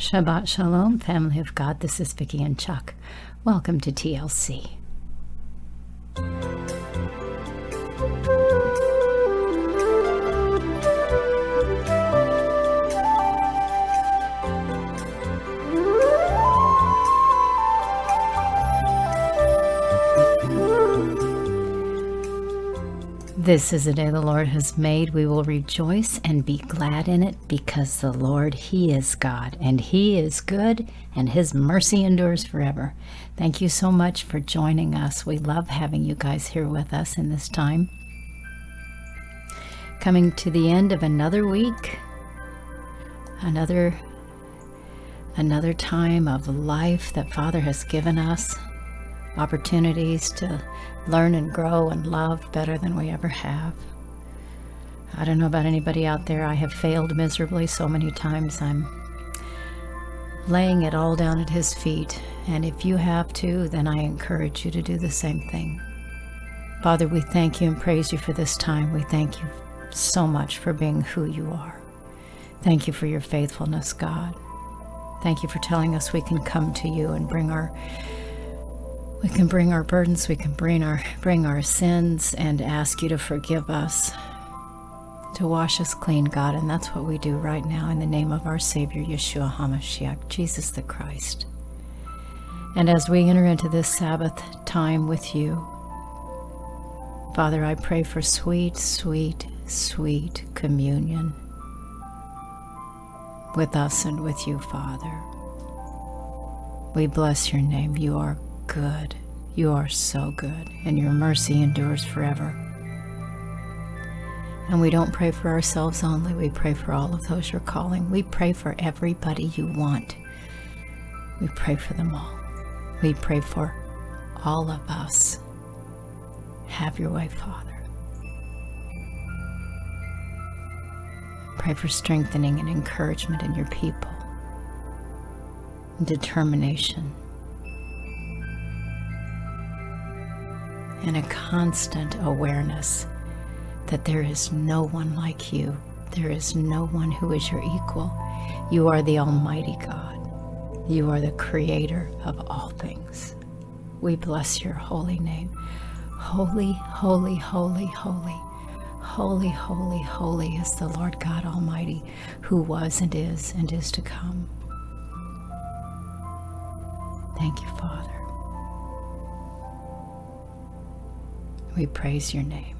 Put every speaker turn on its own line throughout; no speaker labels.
Shabbat Shalom, family of God. This is Vicki and Chuck. Welcome to TLC. This is a day the Lord has made. We will rejoice and be glad in it because the Lord, He is God and He is good and His mercy endures forever. Thank you so much for joining us. We love having you guys here with us in this time. Coming to the end of another week, another another time of life that Father has given us, opportunities to learn and grow and love better than we ever have. I don't know about anybody out there. I have failed miserably so many times. I'm laying it all down at His feet. And if you have to, then I encourage you to do the same thing. Father, we thank you and praise you for this time. We thank you so much for being who you are. Thank you for your faithfulness, God. Thank you for telling us we can come to you and bring our we can bring our burdens, we can bring our bring our sins and ask you to forgive us. To wash us clean, God, and that's what we do right now in the name of our Savior Yeshua HaMashiach, Jesus the Christ. And as we enter into this Sabbath time with you, Father, I pray for sweet, sweet, sweet communion with us and with you, Father. We bless your name. You are good. You are so good, and your mercy endures forever. And we don't pray for ourselves only, we pray for all of those you're calling. We pray for everybody you want. We pray for them all. We pray for all of us. Have your way, Father. Pray for strengthening and encouragement in your people, determination and a constant awareness that there is no one like you. There is no one who is your equal. You are the Almighty God. You are the Creator of all things. We bless your holy name. Holy, holy, holy, holy, holy, holy, holy is the Lord God Almighty, who was and is and is to come. Thank you, Father. We praise your name.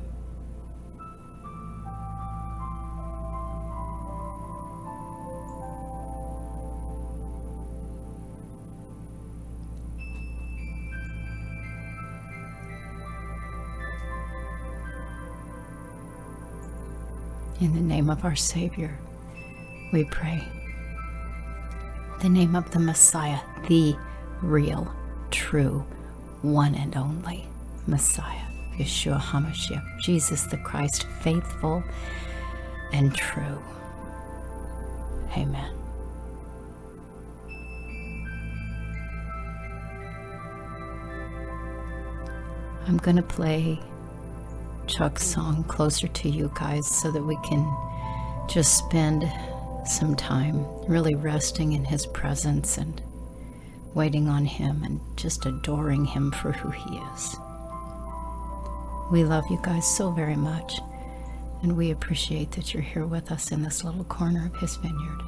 In the name of our Savior, we pray. The name of the Messiah, the real, true, one and only Messiah. Yeshua HaMashiach, Jesus the Christ, faithful and true. Amen. I'm going to play Chuck's song closer to you guys so that we can just spend some time really resting in his presence and waiting on him and just adoring him for who he is. We love you guys so very much, and we appreciate that you're here with us in this little corner of His vineyard.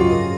You.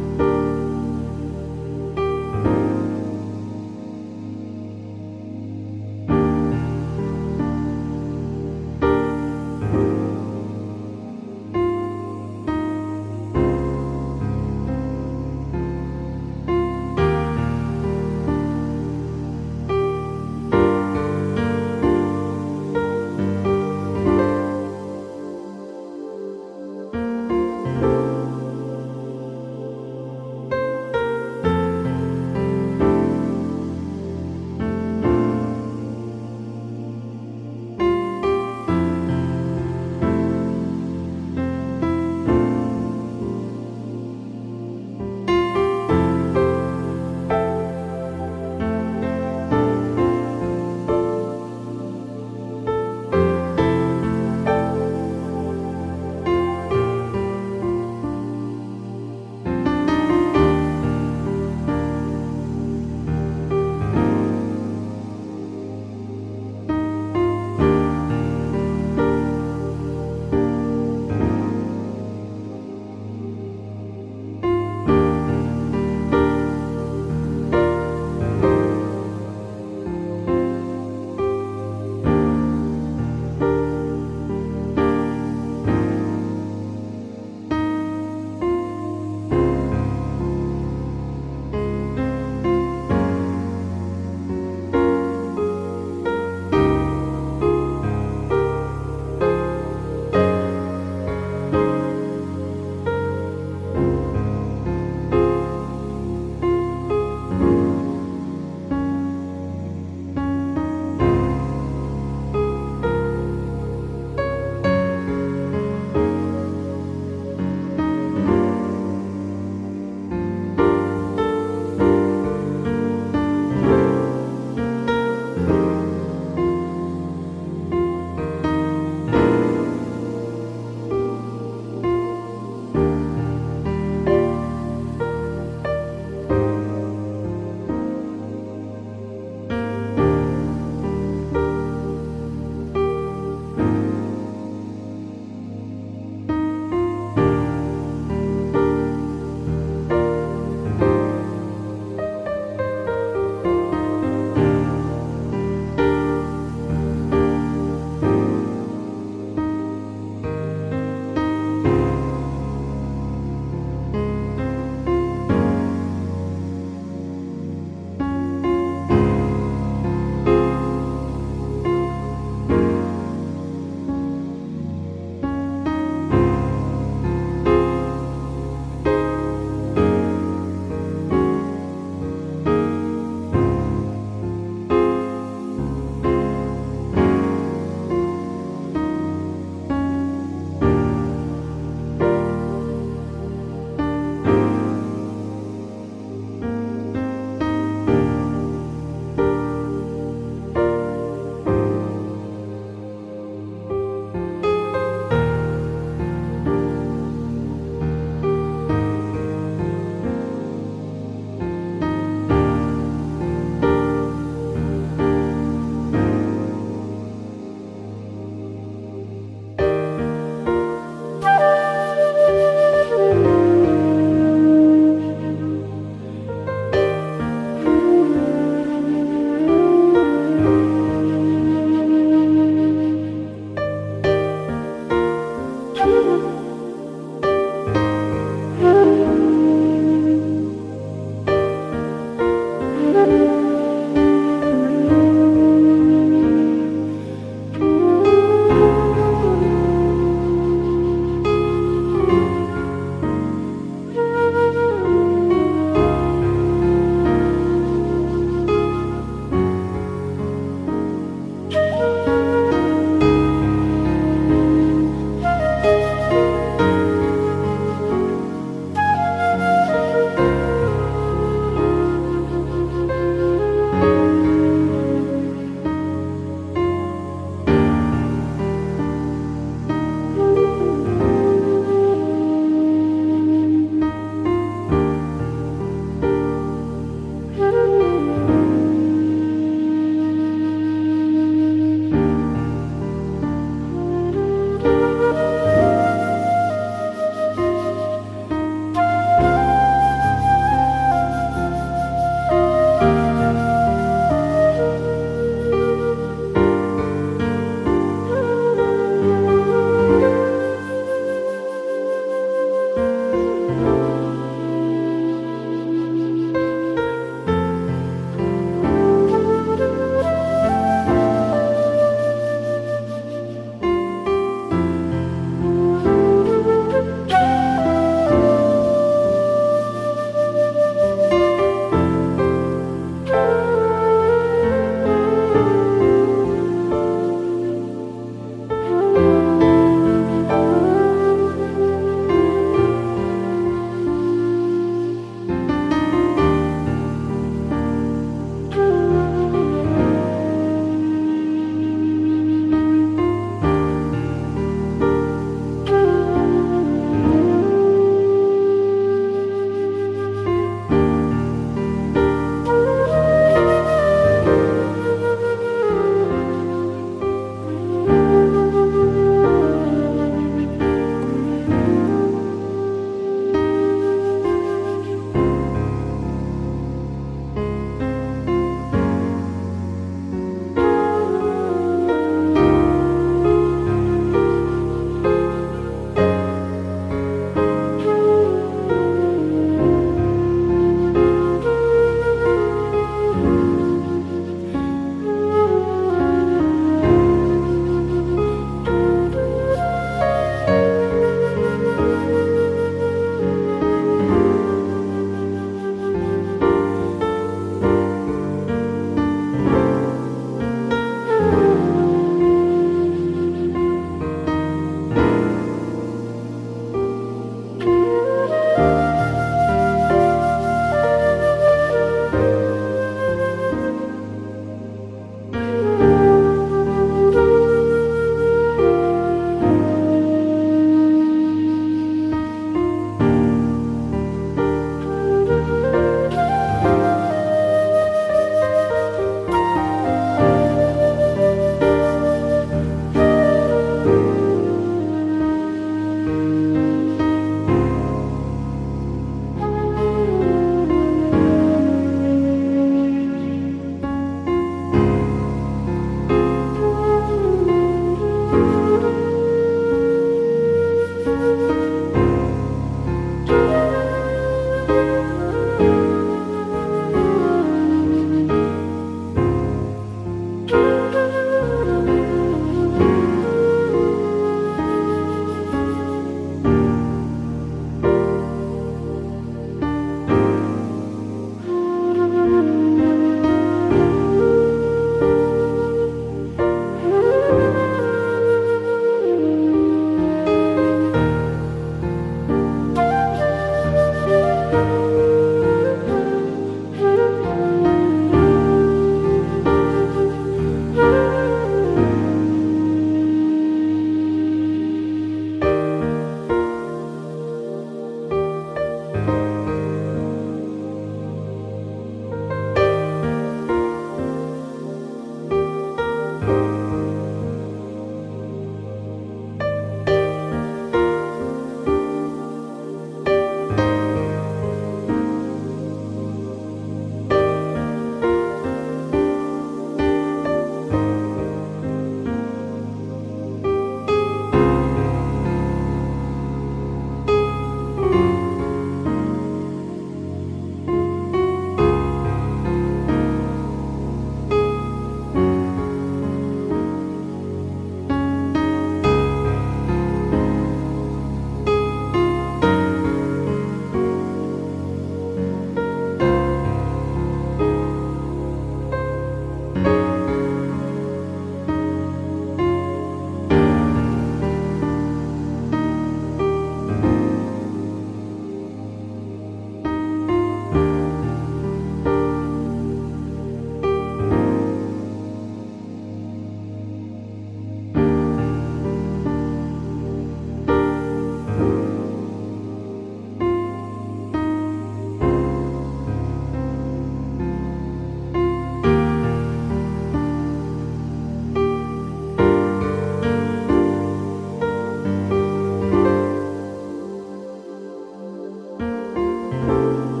Bye.